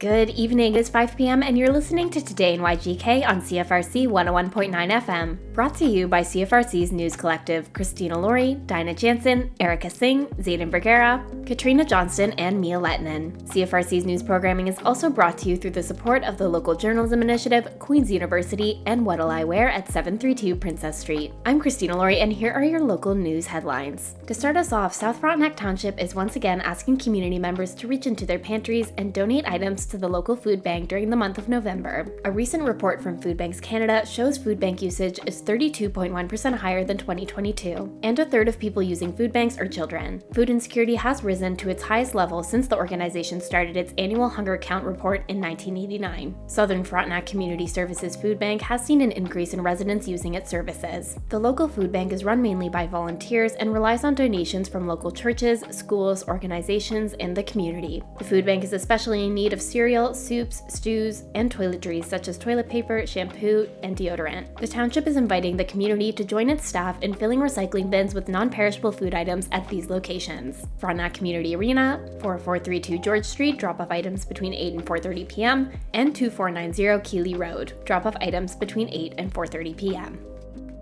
Good evening. It's 5 p.m. and you're listening to Today in YGK on CFRC 101.9 FM. Brought to you by CFRC's News Collective Christina Laurie, Dinah Jansen, Erica Singh, Zayden Vergara, Katrina Johnston, and Mia Lettinen. CFRC's news programming is also brought to you through the support of the local journalism initiative, Queen's University, and What'll I Wear at 732 Princess Street. I'm Christina Laurie, and here are your local news headlines. To start us off, South Frontenac Township is once again asking community members to reach into their pantries and donate items to the local food bank during the month of November. A recent report from Food Banks Canada shows food bank usage is 32.1% higher than 2022, and a third of people using food banks are children. Food insecurity has risen to its highest level since the organization started its annual hunger count report in 1989. Southern Frontenac Community Services Food Bank has seen an increase in residents using its services. The local food bank is run mainly by volunteers and relies on donations from local churches, schools, organizations, and the community. The food bank is especially in need of cereal, soups, stews, and toiletries such as toilet paper, shampoo, and deodorant. The township is inviting the community to join its staff in filling recycling bins with non perishable food items at these locations. Frontenac Community Arena, 4432 George Street, drop off items between 8 and 4:30 p.m., and 2490 Keeley Road, drop off items between 8 and 4:30 p.m.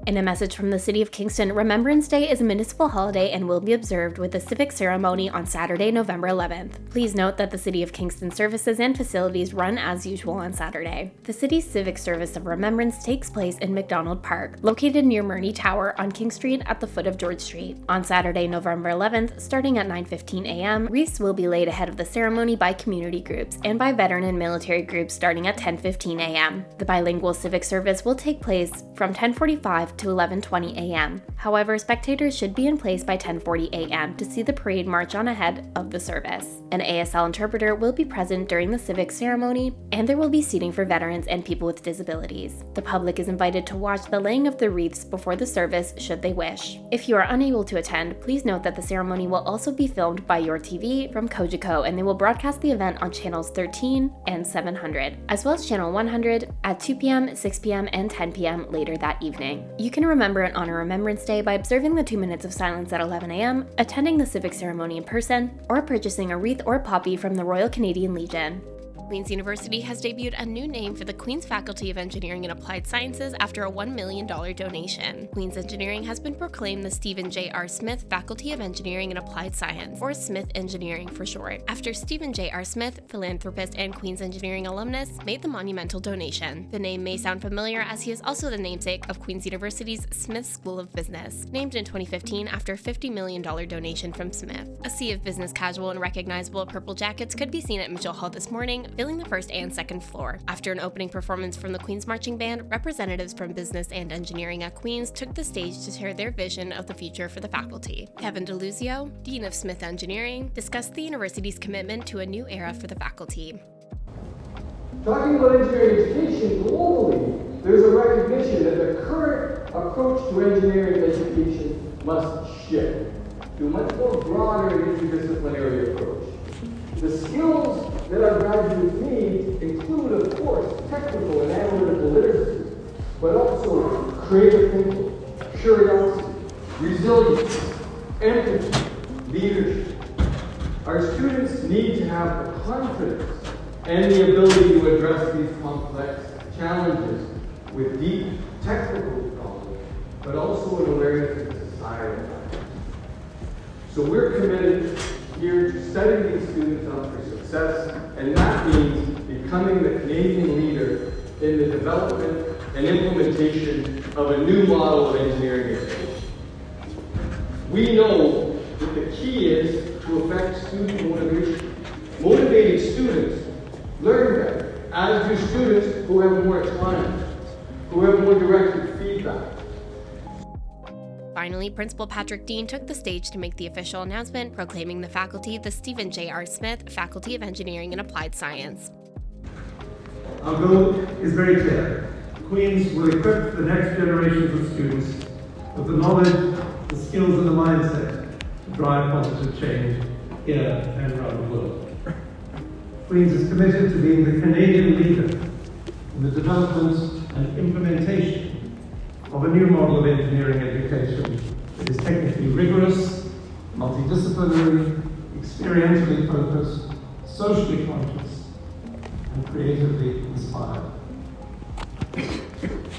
In a message from the City of Kingston, Remembrance Day is a municipal holiday and will be observed with a civic ceremony on Saturday, November 11th. Please note that the City of Kingston services and facilities run as usual on Saturday. The city's civic service of remembrance takes place in Macdonald Park, located near Murney Tower on King Street at the foot of George Street. On Saturday, November 11th, starting at 9:15 a.m., wreaths will be laid ahead of the ceremony by community groups and by veteran and military groups starting at 10:15 a.m. The bilingual civic service will take place from 10:45 to 11:20 a.m. However, spectators should be in place by 10:40 a.m. to see the parade march on ahead of the service. An ASL interpreter will be present during the civic ceremony, and there will be seating for veterans and people with disabilities. The public is invited to watch the laying of the wreaths before the service should they wish. If you are unable to attend, please note that the ceremony will also be filmed by Your TV from Cogeco and they will broadcast the event on channels 13 and 700, as well as channel 100 at 2 p.m., 6 p.m., and 10 p.m. later that evening. You can remember and honor Remembrance Day by observing the two minutes of silence at 11 a.m., attending the civic ceremony in person, or purchasing a wreath or poppy from the Royal Canadian Legion. Queen's University has debuted a new name for the Queen's Faculty of Engineering and Applied Sciences after a $1 million donation. Queen's Engineering has been proclaimed the Stephen J. R. Smith Faculty of Engineering and Applied Science, or Smith Engineering for short, after Stephen J. R. Smith, philanthropist and Queen's Engineering alumnus, made the monumental donation. The name may sound familiar as he is also the namesake of Queen's University's Smith School of Business, named in 2015 after a $50 million donation from Smith. A sea of business casual and recognizable purple jackets could be seen at Mitchell Hall this morning, filling the first and second floor. After an opening performance from the Queen's Marching Band, representatives from business and engineering at Queen's took the stage to share their vision of the future for the faculty. Kevin Deluzio, Dean of Smith Engineering, discussed the university's commitment to a new era for the faculty. Talking about engineering education globally, there's a recognition that the current approach to engineering education must shift to a much more broader interdisciplinary approach. The skills that our graduates need include, of course, technical and analytical literacy, but also creative thinking, curiosity, resilience, empathy, leadership. Our students need to have the confidence and the ability to address these complex challenges with deep technical knowledge, but also an awareness of factors. So we're committed here to setting these students up for success, and that means becoming the Canadian leader in the development and implementation of a new model of engineering education. We know that the key is to affect student motivation. Motivated students learn better, as do students who have more autonomy, who have more directed feedback. Finally, Principal Patrick Deane took the stage to make the official announcement proclaiming the faculty the Stephen J. R. Smith Faculty of Engineering and Applied Science. Our goal is very clear. Queen's will equip the next generations of students with the knowledge, the skills, and the mindset to drive positive change here and around the world. Queen's is committed to being the Canadian leader in the development and implementation of a new model of engineering education that is technically rigorous, multidisciplinary, experientially focused, socially conscious, and creatively inspired.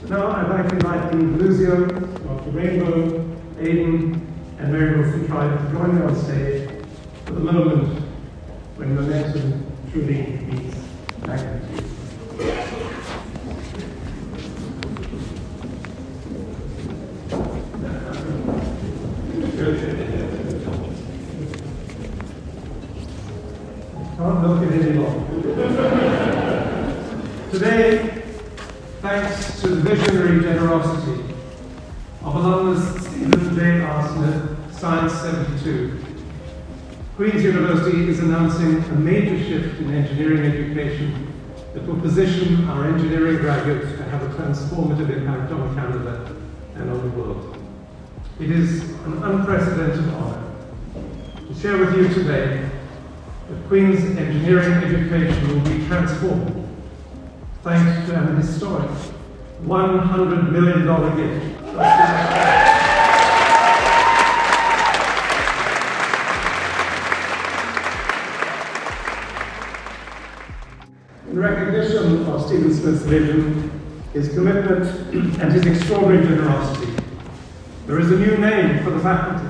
Now I'd like to invite Dean Luzio, Dr. Rainbow, Aidan, and Mary Wilson Tribe to join me on stage for the moment when momentum truly meets. Science 72, Queen's University is announcing a major shift in engineering education that will position our engineering graduates to have a transformative impact on Canada and on the world. It is an unprecedented honor to share with you today that Queen's engineering education will be transformed thanks to an historic $100 million gift. In recognition of Stephen Smith's vision, his commitment, and his extraordinary generosity, there is a new name for the faculty.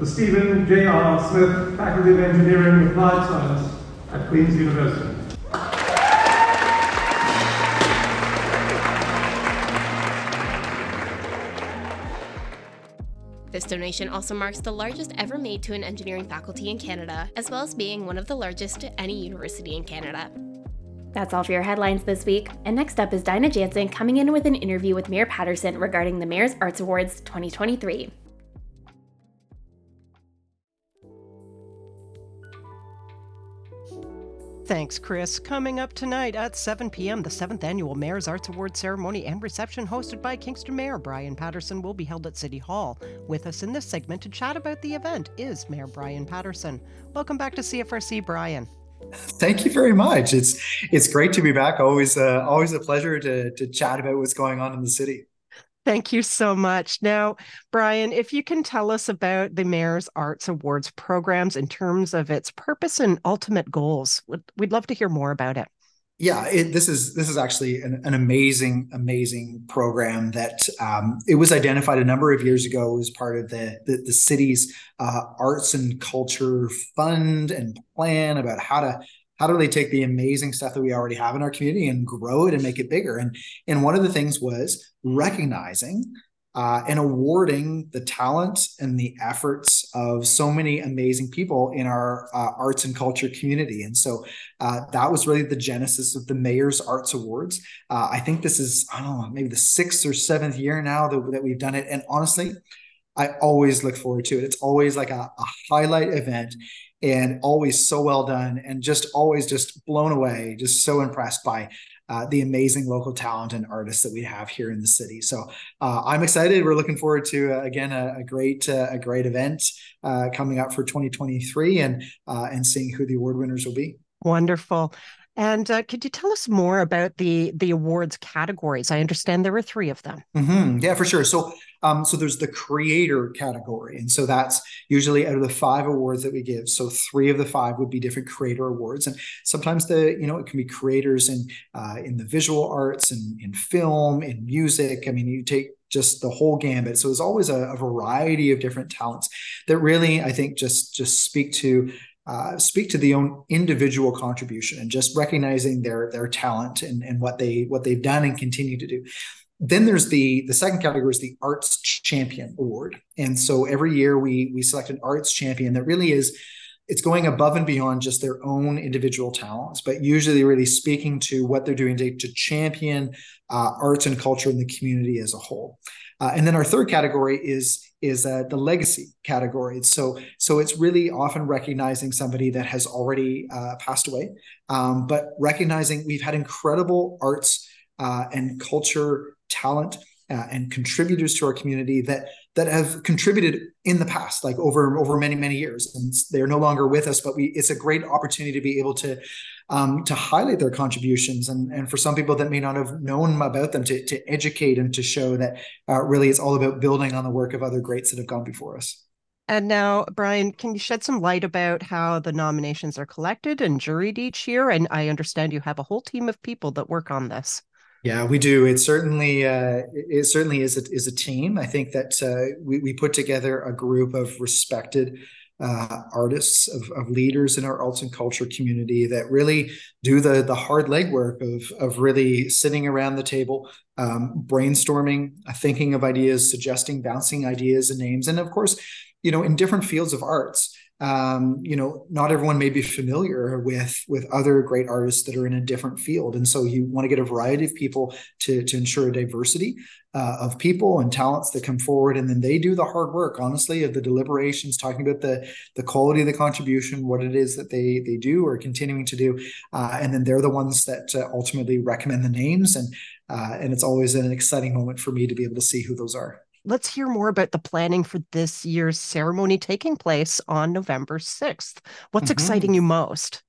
The Stephen J.R. Smith Faculty of Engineering and Applied Science at Queen's University. This donation also marks the largest ever made to an engineering faculty in Canada, as well as being one of the largest to any university in Canada. That's all for your headlines this week. And next up is Dinah Jansen coming in with an interview with Mayor Paterson regarding the Mayor's Arts Awards 2023. Thanks, Chris. Coming up tonight at 7 p.m., the 7th annual Mayor's Arts Award ceremony and reception hosted by Kingston Mayor Bryan Paterson will be held at City Hall. With us in this segment to chat about the event is Mayor Bryan Paterson. Welcome back to CFRC, Bryan. Thank you very much. It's it's great to be back. Always uh, always a pleasure to to chat about what's going on in the city. Thank you so much. Now, Bryan, if you can tell us about the Mayor's Arts Awards programs in terms of its purpose and ultimate goals, we'd love to hear more about it. Yeah, it, this is this is actually an, an amazing, amazing program that um, it was identified a number of years ago as part of the the, the city's uh, arts and culture fund and plan about how to how do they take the amazing stuff that we already have in our community and grow it and make it bigger and and one of the things was recognizing uh, and awarding the talent and the efforts of so many amazing people in our uh, arts and culture community. And so uh, that was really the genesis of the Mayor's Arts Awards. Uh, I think this is, I don't know, maybe the sixth or seventh year now that, that we've done it. And honestly, I always look forward to it. It's always like a, a highlight event and always so well done and just always just blown away, just so impressed by uh, the amazing local talent and artists that we have here in the city. So uh, I'm excited. We're looking forward to uh, again a, a great uh, a great event uh, coming up for 2023 and uh, and seeing who the award winners will be. Wonderful. And uh, could you tell us more about the the awards categories? I understand there were three of them. Mm-hmm. Yeah, for sure. So, um, so there's the creator category, and so that's usually out of the five awards that we give. So three of the five would be different creator awards, and sometimes the you know it can be creators in uh, in the visual arts and in film, in music. I mean, you take just the whole gambit. So there's always a, a, variety of different talents that really, I think, just just speak to uh, speak to the own individual contribution and just recognizing their their talent and, and what they what they've done and continue to do. Then there's the the second category is the arts champion award. And so every year we we select an arts champion that really is it's going above and beyond just their own individual talents but usually really speaking to what they're doing to, to champion uh, arts and culture in the community as a whole uh, and then our third category is is uh, the legacy category. So so it's really often recognizing somebody that has already uh, passed away, um, but recognizing we've had incredible arts uh, and culture talent. Uh, and contributors to our community that that have contributed in the past, like over over many many years, and they're no longer with us. But we, it's a great opportunity to be able to um, to highlight their contributions and, and for some people that may not have known about them to, to educate and to show that uh, really it's all about building on the work of other greats that have gone before us. And now, Bryan, can you shed some light about how the nominations are collected and juried each year? And I understand you have a whole team of people that work on this. Yeah, we do. It certainly uh, it certainly is a, is a team. I think that uh, we we put together a group of respected uh, artists of, of leaders in our arts and culture community that really do the the hard legwork of of really sitting around the table, um, brainstorming, uh, thinking of ideas, suggesting, bouncing ideas and names, and of course, you know, in different fields of arts um, you know, not everyone may be familiar with with other great artists that are in a different field, and so you want to get a variety of people to to ensure a diversity uh, of people and talents that come forward, and then they do the hard work, honestly, of the deliberations, talking about the the quality of the contribution, what it is that they they do or continuing to do, uh, and then they're the ones that uh, ultimately recommend the names, and uh, and it's always an exciting moment for me to be able to see who those are let's hear more about the planning for this year's ceremony taking place on November 6th. What's mm-hmm. exciting you most?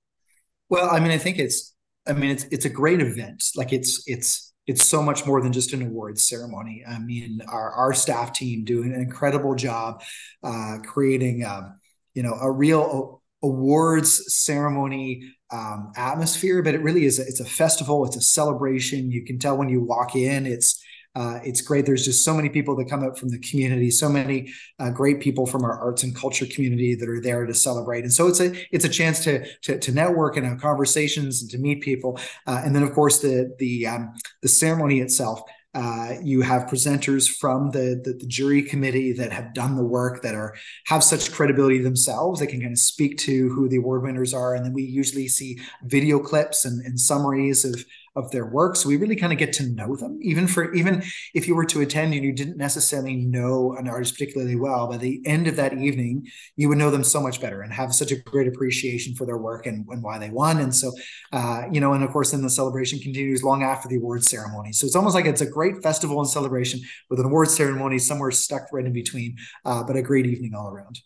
Well, I mean, I think it's I mean, it's it's a great event. Like it's it's it's so much more than just an awards ceremony. I mean, our our staff team doing an incredible job uh, creating, um, you know, a real awards ceremony um, atmosphere. But it really is a, it's a festival. It's a celebration. You can tell when you walk in. It's uh, it's great. There's just so many people that come up from the community, so many uh, great people from our arts and culture community that are there to celebrate. And so it's a it's a chance to to, to network and have conversations and to meet people. Uh, and then of course the the um, the ceremony itself. Uh, you have presenters from the, the, the jury committee that have done the work that are have such credibility themselves. They can kind of speak to who the award winners are, and then we usually see video clips and, and summaries of of their work. So we really kind of get to know them. Even for even if you were to attend and you didn't necessarily know an artist particularly well, by the end of that evening, you would know them so much better and have such a great appreciation for their work and, and why they won. And so, uh, you know, and of course, then the celebration continues long after the award ceremony. So it's almost like it's a great festival and celebration with an award ceremony somewhere stuck right in between, uh, but a great evening all around.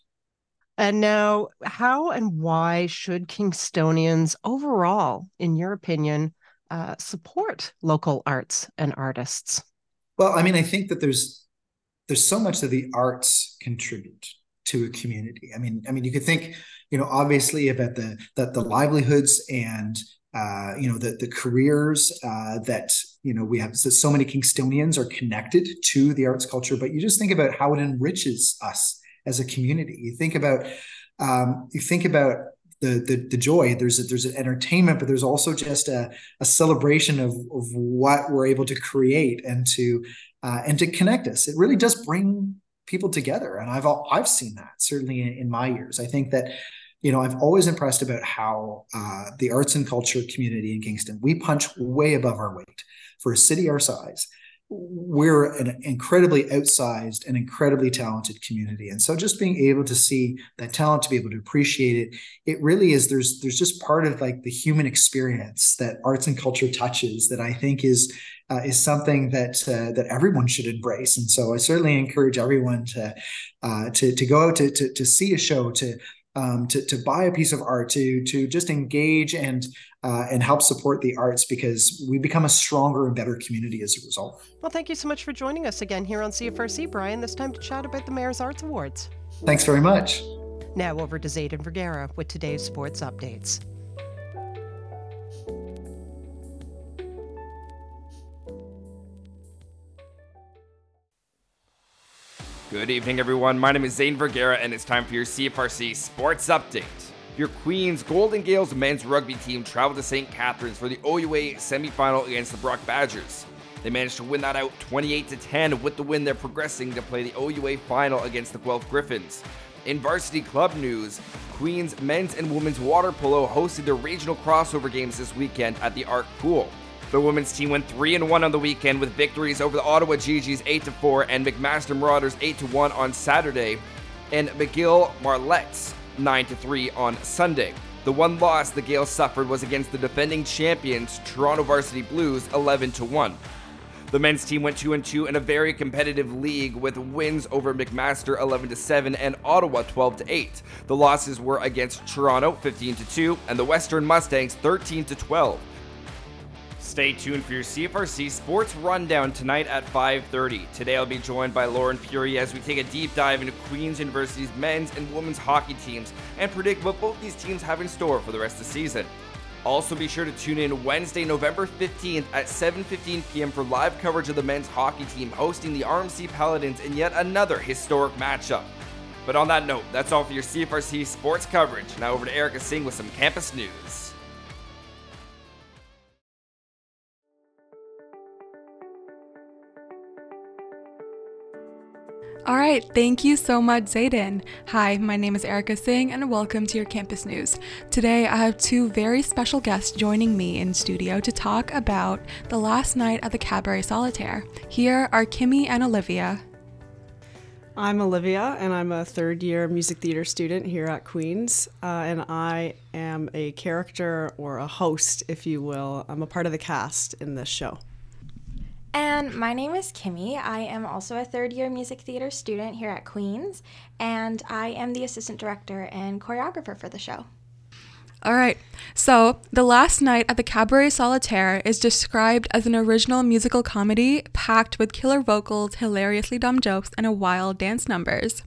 And now, how and why should Kingstonians overall, in your opinion, uh, support local arts and artists? Well, I mean, I think that there's there's so much that the arts contribute to a community. I mean, I mean, you could think, you know, obviously about the that the livelihoods and uh, you know the the careers uh, that you know we have. So, so many Kingstonians are connected to the arts culture, but you just think about how it enriches us as a community. You think about um, you think about the the, the joy. There's a, there's an entertainment, but there's also just a, a celebration of of what we're able to create and to uh, and to connect us. It really does bring people together, and I've I've seen that certainly in, in my years. I think that you know, I've always impressed about how uh, the arts and culture community in Kingston, we punch way above our weight for a city our size we're an incredibly outsized and incredibly talented community. And so just being able to see that talent to be able to appreciate it it really is there's there's just part of like the human experience that arts and culture touches that i think is uh, is something that uh, that everyone should embrace. And so i certainly encourage everyone to uh, to to go out to, to to see a show to um, to, to buy a piece of art, to to just engage and uh, and help support the arts because we become a stronger and better community as a result. Well, thank you so much for joining us again here on CFRC, Bryan. This time to chat about the Mayor's Arts Awards. Thanks very much. Now over to Zayden Vergara with today's sports updates. Good evening, everyone. My name is Zane Vergara, and it's time for your CFRC Sports Update. Your Queens Golden Gaels men's rugby team traveled to St. Catharines for the OUA semifinal against the Brock Badgers. They managed to win that out 28 to 10. With the win, they're progressing to play the OUA final against the Guelph Griffins. In varsity club news, Queens men's and women's water polo hosted their regional crossover games this weekend at the Arc Pool. The women's team went 3 and 1 on the weekend with victories over the Ottawa Gee-Gees 8 4 and McMaster Marauders 8 1 on Saturday, and McGill Martlets 9 3 on Sunday. The one loss the Gaels suffered was against the defending champions Toronto Varsity Blues 11 1. The men's team went 2 2 in a very competitive league with wins over McMaster 11 7 and Ottawa 12 8. The losses were against Toronto 15 2 and the Western Mustangs 13 12. Stay tuned for your CFRC Sports Rundown tonight at 5:30. Today I'll be joined by Lauren Puri as we take a deep dive into Queen's University's men's and women's hockey teams and predict what both these teams have in store for the rest of the season. Also be sure to tune in Wednesday, November 15th at 7:15 p.m. for live coverage of the men's hockey team hosting the RMC Paladins in yet another historic matchup. But on that note, that's all for your CFRC sports coverage. Now over to Erica Singh with some campus news. All right, thank you so much, Zayden. Hi, my name is Erica Singh, and welcome to your campus news. Today, I have two very special guests joining me in studio to talk about the last night at the Cabaret Solitaire. Here are Kimmy and Olivia. I'm Olivia, and I'm a third year music theater student here at Queen's. Uh, and I am a character or a host, if you will. I'm a part of the cast in this show. And my name is Kimmy. I am also a third year music theater student here at Queen's, and I am the assistant director and choreographer for the show. All right, so The Last Night at the Cabaret Solitaire is described as an original musical comedy packed with killer vocals, hilariously dumb jokes, and a wild dance numbers.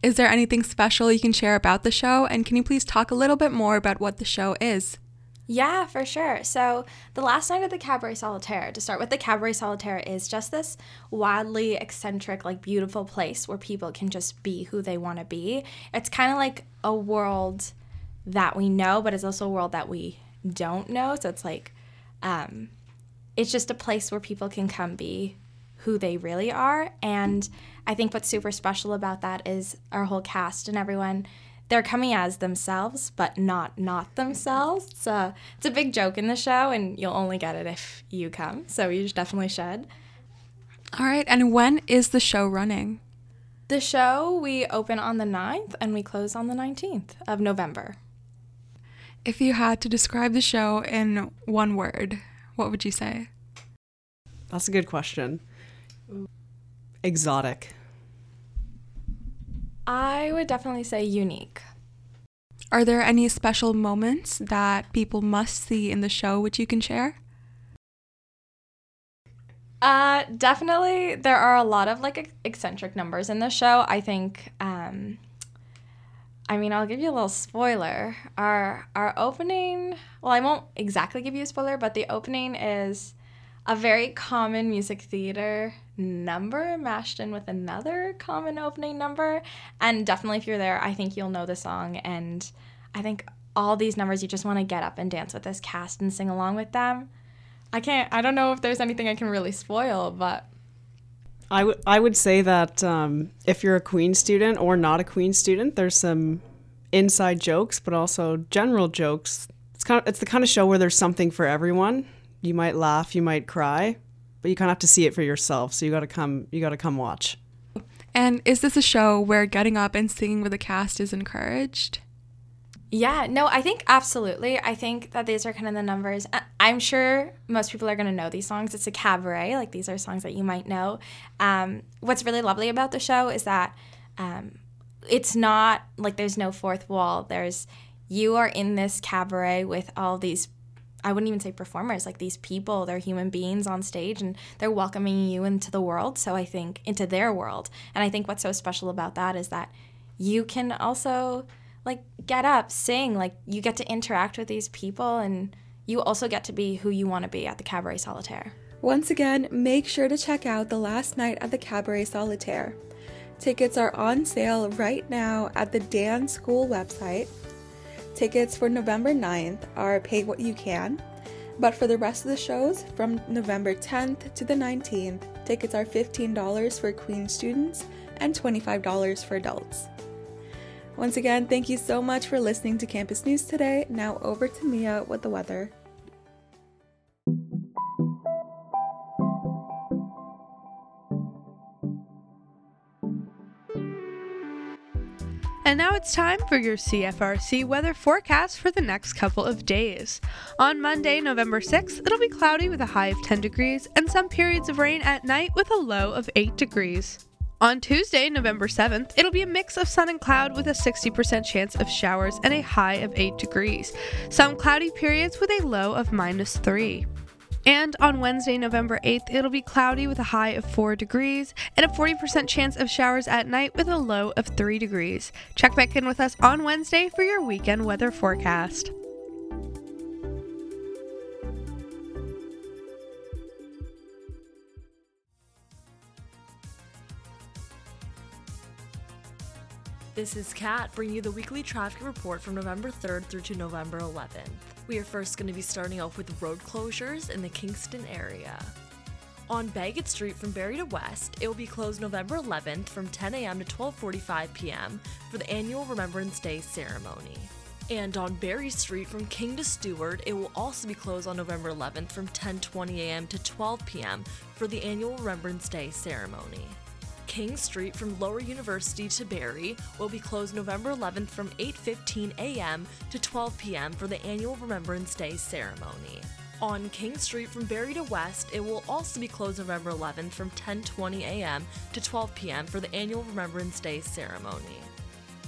Is there anything special you can share about the show? And can you please talk a little bit more about what the show is? Yeah, for sure. So, the last night of the Cabaret Solitaire, to start with, the Cabaret Solitaire is just this wildly eccentric, like beautiful place where people can just be who they want to be. It's kind of like a world that we know, but it's also a world that we don't know. So, it's like, um, it's just a place where people can come be who they really are. And I think what's super special about that is our whole cast and everyone they're coming as themselves, but not not themselves. It's a, it's a big joke in the show, and you'll only get it if you come. So you definitely should. All right. And when is the show running? The show, we open on the 9th and we close on the 19th of November. If you had to describe the show in one word, what would you say? That's a good question. Exotic. I would definitely say unique. Are there any special moments that people must see in the show which you can share? Uh, definitely there are a lot of like eccentric numbers in the show. I think um I mean, I'll give you a little spoiler. Our our opening, well, I won't exactly give you a spoiler, but the opening is a very common music theater number mashed in with another common opening number. And definitely, if you're there, I think you'll know the song. And I think all these numbers, you just want to get up and dance with this cast and sing along with them. I can't, I don't know if there's anything I can really spoil, but. I, w- I would say that um, if you're a Queen student or not a Queen student, there's some inside jokes, but also general jokes. It's kind of it's the kind of show where there's something for everyone you might laugh, you might cry, but you kind of have to see it for yourself. So you got to come, you got to come watch. And is this a show where getting up and singing with the cast is encouraged? Yeah, no, I think absolutely. I think that these are kind of the numbers. I'm sure most people are going to know these songs. It's a cabaret. Like, these are songs that you might know. Um, what's really lovely about the show is that um, it's not like there's no fourth wall. There's, you are in this cabaret with all these I wouldn't even say performers, like these people, they're human beings on stage and they're welcoming you into the world. So I think into their world. And I think what's so special about that is that you can also like get up, sing, like you get to interact with these people and you also get to be who you want to be at the Cabaret Solitaire. Once again, make sure to check out the last night at the Cabaret Solitaire. Tickets are on sale right now at the Dan School website Tickets for November 9th are pay what you can, but for the rest of the shows from November 10th to the 19th, tickets are $15 for Queen students and $25 for adults. Once again, thank you so much for listening to Campus News today. Now over to Mia with the weather. And now it's time for your CFRC weather forecast for the next couple of days. On Monday, November 6th, it'll be cloudy with a high of 10 degrees and some periods of rain at night with a low of 8 degrees. On Tuesday, November 7th, it'll be a mix of sun and cloud with a 60% chance of showers and a high of 8 degrees. Some cloudy periods with a low of minus 3. And on Wednesday, November 8th, it'll be cloudy with a high of 4 degrees and a 40% chance of showers at night with a low of 3 degrees. Check back in with us on Wednesday for your weekend weather forecast. This is Kat bringing you the weekly traffic report from November 3rd through to November 11th. We are first going to be starting off with road closures in the Kingston area. On Bagot Street from Barrie to West, it will be closed November 11th from 10 a.m. to 12:45 p.m. for the annual Remembrance Day ceremony. And on Barrie Street from King to Stuart, it will also be closed on November 11th from 10:20 a.m. to 12 p.m. for the annual Remembrance Day ceremony. King Street from Lower University to Barrie will be closed November 11th from 8:15 a.m. to 12 p.m. for the annual Remembrance Day ceremony. On King Street from Barrie to West, it will also be closed November 11th from 10:20 a.m. to 12 p.m. for the annual Remembrance Day ceremony.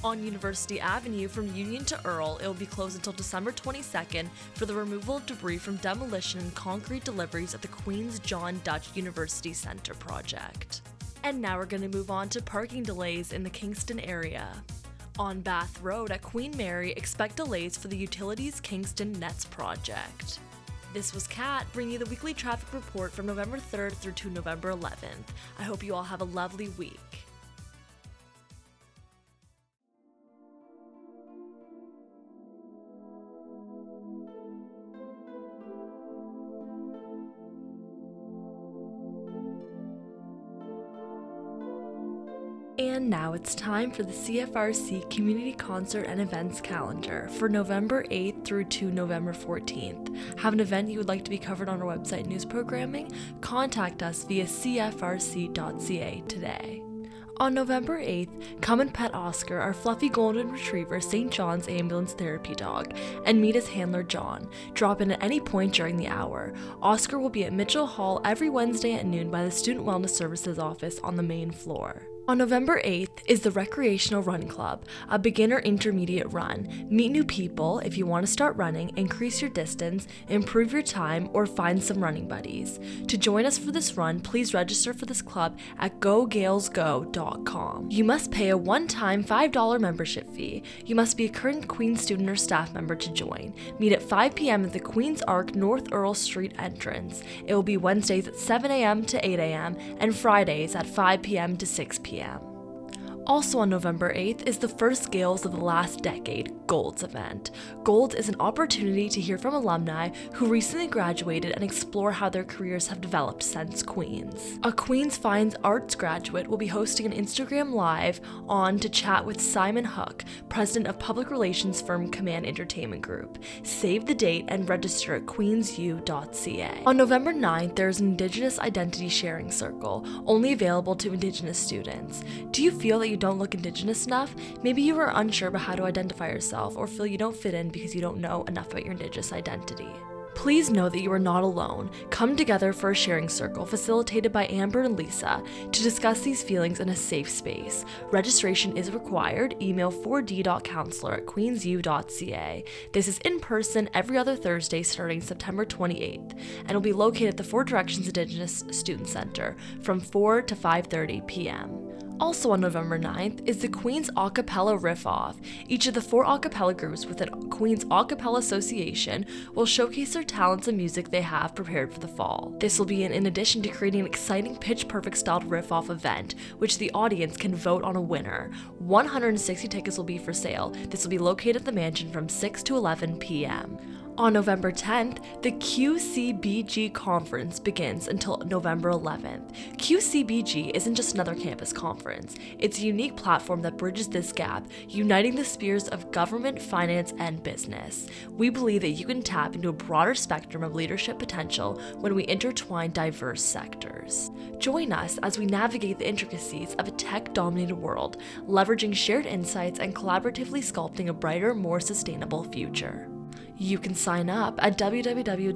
On University Avenue from Union to Earl, it will be closed until December 22nd for the removal of debris from demolition and concrete deliveries at the Queen's John Deutsch University Center project. And now we're going to move on to parking delays in the Kingston area. On Bath Road at Queen Mary, expect delays for the Utilities Kingston Nets project. This was Kat bringing you the weekly traffic report from November 3rd through to November 11th. I hope you all have a lovely week. Now it's time for the CFRC Community Concert and Events Calendar for November 8th through to November 14th. Have an event you would like to be covered on our website news programming? Contact us via cfrc.ca today. On November 8th, come and pet Oscar, our fluffy golden retriever St. John's ambulance therapy dog, and meet his handler John. Drop in at any point during the hour. Oscar will be at Mitchell Hall every Wednesday at noon by the Student Wellness Services office on the main floor. On November 8th is the Recreational Run Club, a beginner intermediate run. Meet new people if you want to start running, increase your distance, improve your time, or find some running buddies. To join us for this run, please register for this club at gogaelsgo.com. You must pay a one time $5 membership fee. You must be a current Queen's student or staff member to join. Meet at 5 p.m. at the Queen's Arc North Earl Street entrance. It will be Wednesdays at 7 a.m. to 8 a.m. and Fridays at 5 p.m. to 6 p.m p.m. Also on November 8th is the first Gaels of the Last Decade Golds event. Golds is an opportunity to hear from alumni who recently graduated and explore how their careers have developed since Queens. A Queens Fines Arts graduate will be hosting an Instagram Live on to chat with Simon Hook, president of public relations firm Command Entertainment Group. Save the date and register at queensu.ca. On November 9th, there is an Indigenous Identity Sharing Circle, only available to Indigenous students. Do you feel that you don't look Indigenous enough? Maybe you are unsure about how to identify yourself or feel you don't fit in because you don't know enough about your Indigenous identity. Please know that you are not alone. Come together for a sharing circle facilitated by Amber and Lisa to discuss these feelings in a safe space. Registration is required. Email 4d.counselor at queensu.ca. This is in person every other Thursday starting September 28th and will be located at the Four Directions Indigenous Student Center from 4 to 5:30 p.m. Also on November 9th is the Queen's Acapella Riff Off. Each of the four acapella groups within Queen's Acapella Association will showcase their talents and music they have prepared for the fall. This will be in, in addition to creating an exciting pitch perfect styled riff off event, which the audience can vote on a winner. 160 tickets will be for sale. This will be located at the mansion from 6 to 11 p.m. On November 10th, the QCBG conference begins until November 11th. QCBG isn't just another campus conference, it's a unique platform that bridges this gap, uniting the spheres of government, finance, and business. We believe that you can tap into a broader spectrum of leadership potential when we intertwine diverse sectors. Join us as we navigate the intricacies of a tech dominated world, leveraging shared insights and collaboratively sculpting a brighter, more sustainable future. You can sign up at www.qcbg.ca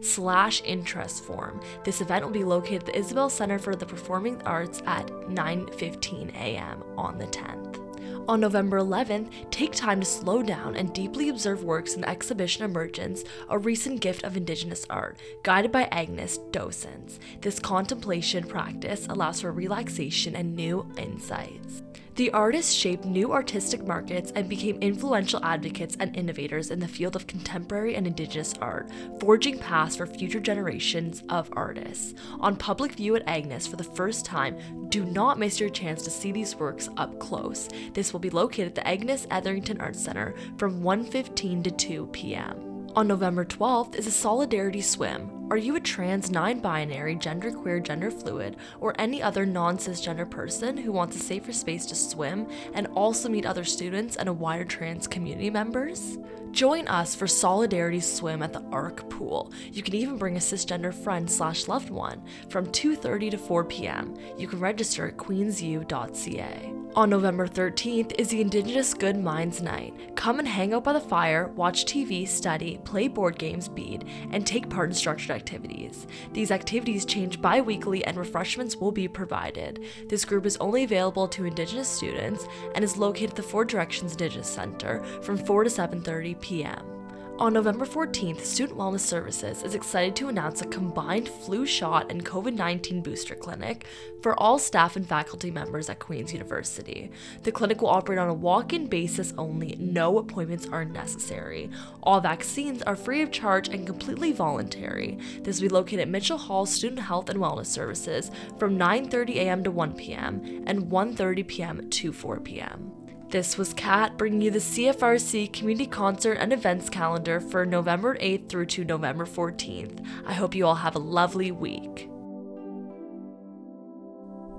slash interest form. This event will be located at the Isabel Center for the Performing Arts at 9.15 a.m. on the 10th. On November 11th, take time to slow down and deeply observe works in exhibition Emergence, a recent gift of Indigenous art, guided by Agnes Docents. This contemplation practice allows for relaxation and new insights. The artists shaped new artistic markets and became influential advocates and innovators in the field of contemporary and indigenous art, forging paths for future generations of artists. On public view at Agnes for the first time, do not miss your chance to see these works up close. This will be located at the Agnes Etherington Arts Center from 1:15 to 2 p.m. On November 12th is a Solidarity Swim. Are you a trans, non binary, genderqueer, gender fluid, or any other non cisgender person who wants a safer space to swim and also meet other students and a wider trans community members? Join us for Solidarity Swim at the Arc Pool. You can even bring a cisgender friend slash loved one from 2.30 to 4 p.m. You can register at queensu.ca. On November 13th is the Indigenous Good Minds Night. Come and hang out by the fire, watch TV, study, play board games, bead, and take part in structured activities. These activities change bi weekly and refreshments will be provided. This group is only available to Indigenous students and is located at the Four Directions Indigenous Center from 4 to 7:30 p.m. On November 14th, Student Wellness Services is excited to announce a combined flu shot and COVID 19 booster clinic for all staff and faculty members at Queen's University. The clinic will operate on a walk in basis only, no appointments are necessary. All vaccines are free of charge and completely voluntary. This will be located at Mitchell Hall Student Health and Wellness Services from 9:30 a.m. to 1 p.m. and 1:30 p.m. to 4 p.m. This was Kat bringing you the CFRC Community Concert and Events calendar for November 8th through to November 14th. I hope you all have a lovely week.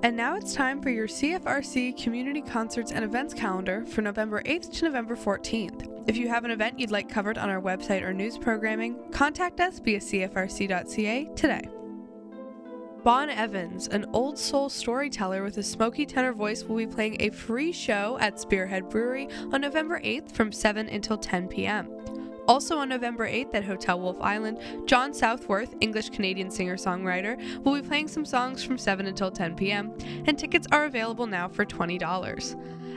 And now it's time for your CFRC Community Concerts and Events calendar for November 8th to November 14th. If you have an event you'd like covered on our website or news programming, contact us via cfrc.ca today. Bon Evans, an old soul storyteller with a smoky tenor voice, will be playing a free show at Spearhead Brewery on November 8th from 7 until 10 p.m. Also on November 8th at Hotel Wolfe Island, John Southworth, English Canadian singer songwriter, will be playing some songs from 7 until 10 p.m., and tickets are available now for $20.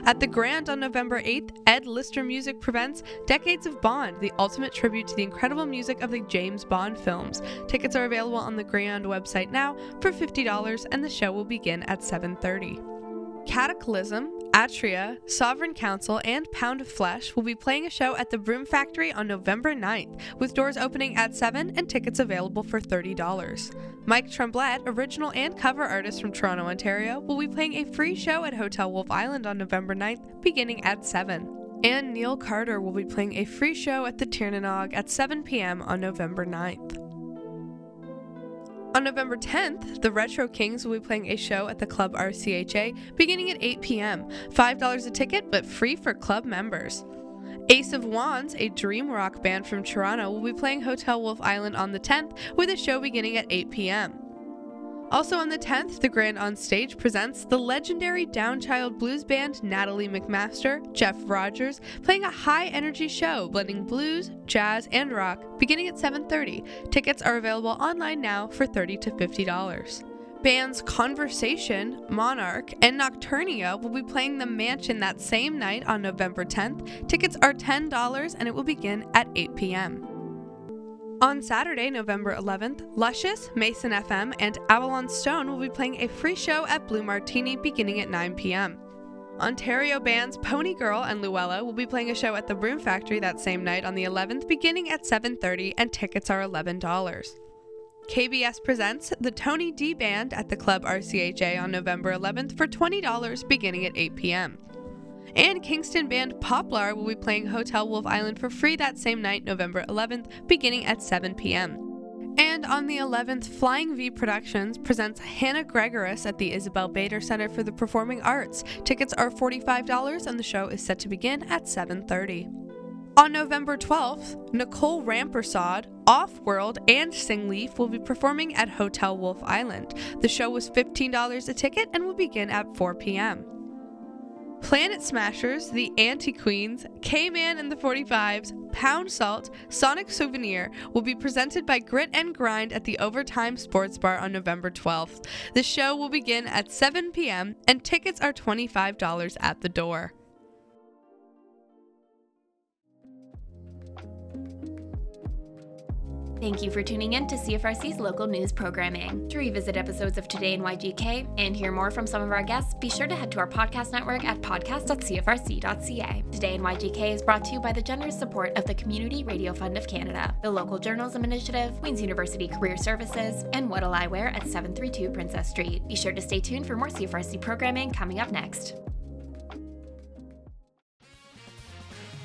At the Grand on November 8th, Ed Lister Music presents Decades of Bond, the ultimate tribute to the incredible music of the James Bond films. Tickets are available on the Grand website now for $50 and the show will begin at 7:30. Cataclysm, Atria, Sovereign Council, and Pound of Flesh will be playing a show at the Broom Factory on November 9th, with doors opening at 7 and tickets available for $30. Mike Tremblett, original and cover artist from Toronto, Ontario, will be playing a free show at Hotel Wolfe Island on November 9th, beginning at 7. And Neil Carter will be playing a free show at the Tir nan Og at 7 p.m. on November 9th. On November 10th, the Retro Kings will be playing a show at the Club RCHA beginning at 8 p.m. $5 a ticket, but free for club members. Ace of Wands, a dream rock band from Toronto, will be playing Hotel Wolfe Island on the 10th with a show beginning at 8 p.m. Also on the 10th, the Grand On Stage presents the legendary Downchild blues band Natalie McMaster, Jeff Rogers, playing a high-energy show blending blues, jazz, and rock beginning at 7:30. Tickets are available online now for 30 to $50. Bands Conversation, Monarch, and Nocturnia will be playing the Mansion that same night on November 10th. Tickets are $10 and it will begin at 8 p.m. On Saturday, November 11th, Luscious, Mason FM, and Avalon Stone will be playing a free show at Blue Martini beginning at 9 p.m. Ontario bands Pony Girl and Luella will be playing a show at the Broom Factory that same night on the 11th beginning at 7:30 and tickets are $11. KBS presents the Tony D Band at the Club RCHA on November 11th for $20 beginning at 8 p.m. And Kingston band Poplar will be playing Hotel Wolfe Island for free that same night, November 11th, beginning at 7 p.m. And on the 11th, Flying V Productions presents Hannah Gregoris at the Isabel Bader Center for the Performing Arts. Tickets are $45 and the show is set to begin at 7:30. On November 12th, Nicole Rampersad, Off World, and Sing Leaf will be performing at Hotel Wolf Island. The show was $15 a ticket and will begin at 4 p.m. Planet Smashers, The Anti Queens, K Man and the 45s, Pound Salt, Sonic Souvenir will be presented by Grit and Grind at the Overtime Sports Bar on November 12th. The show will begin at 7 p.m. and tickets are $25 at the door. Thank you for tuning in to CFRC's local news programming. To revisit episodes of Today in YGK and hear more from some of our guests, be sure to head to our podcast network at podcast.cfrc.ca. Today in YGK is brought to you by the generous support of the Community Radio Fund of Canada, the Local Journalism Initiative, Queen's University Career Services, and What'll I Wear at 732 Princess Street. Be sure to stay tuned for more CFRC programming coming up next.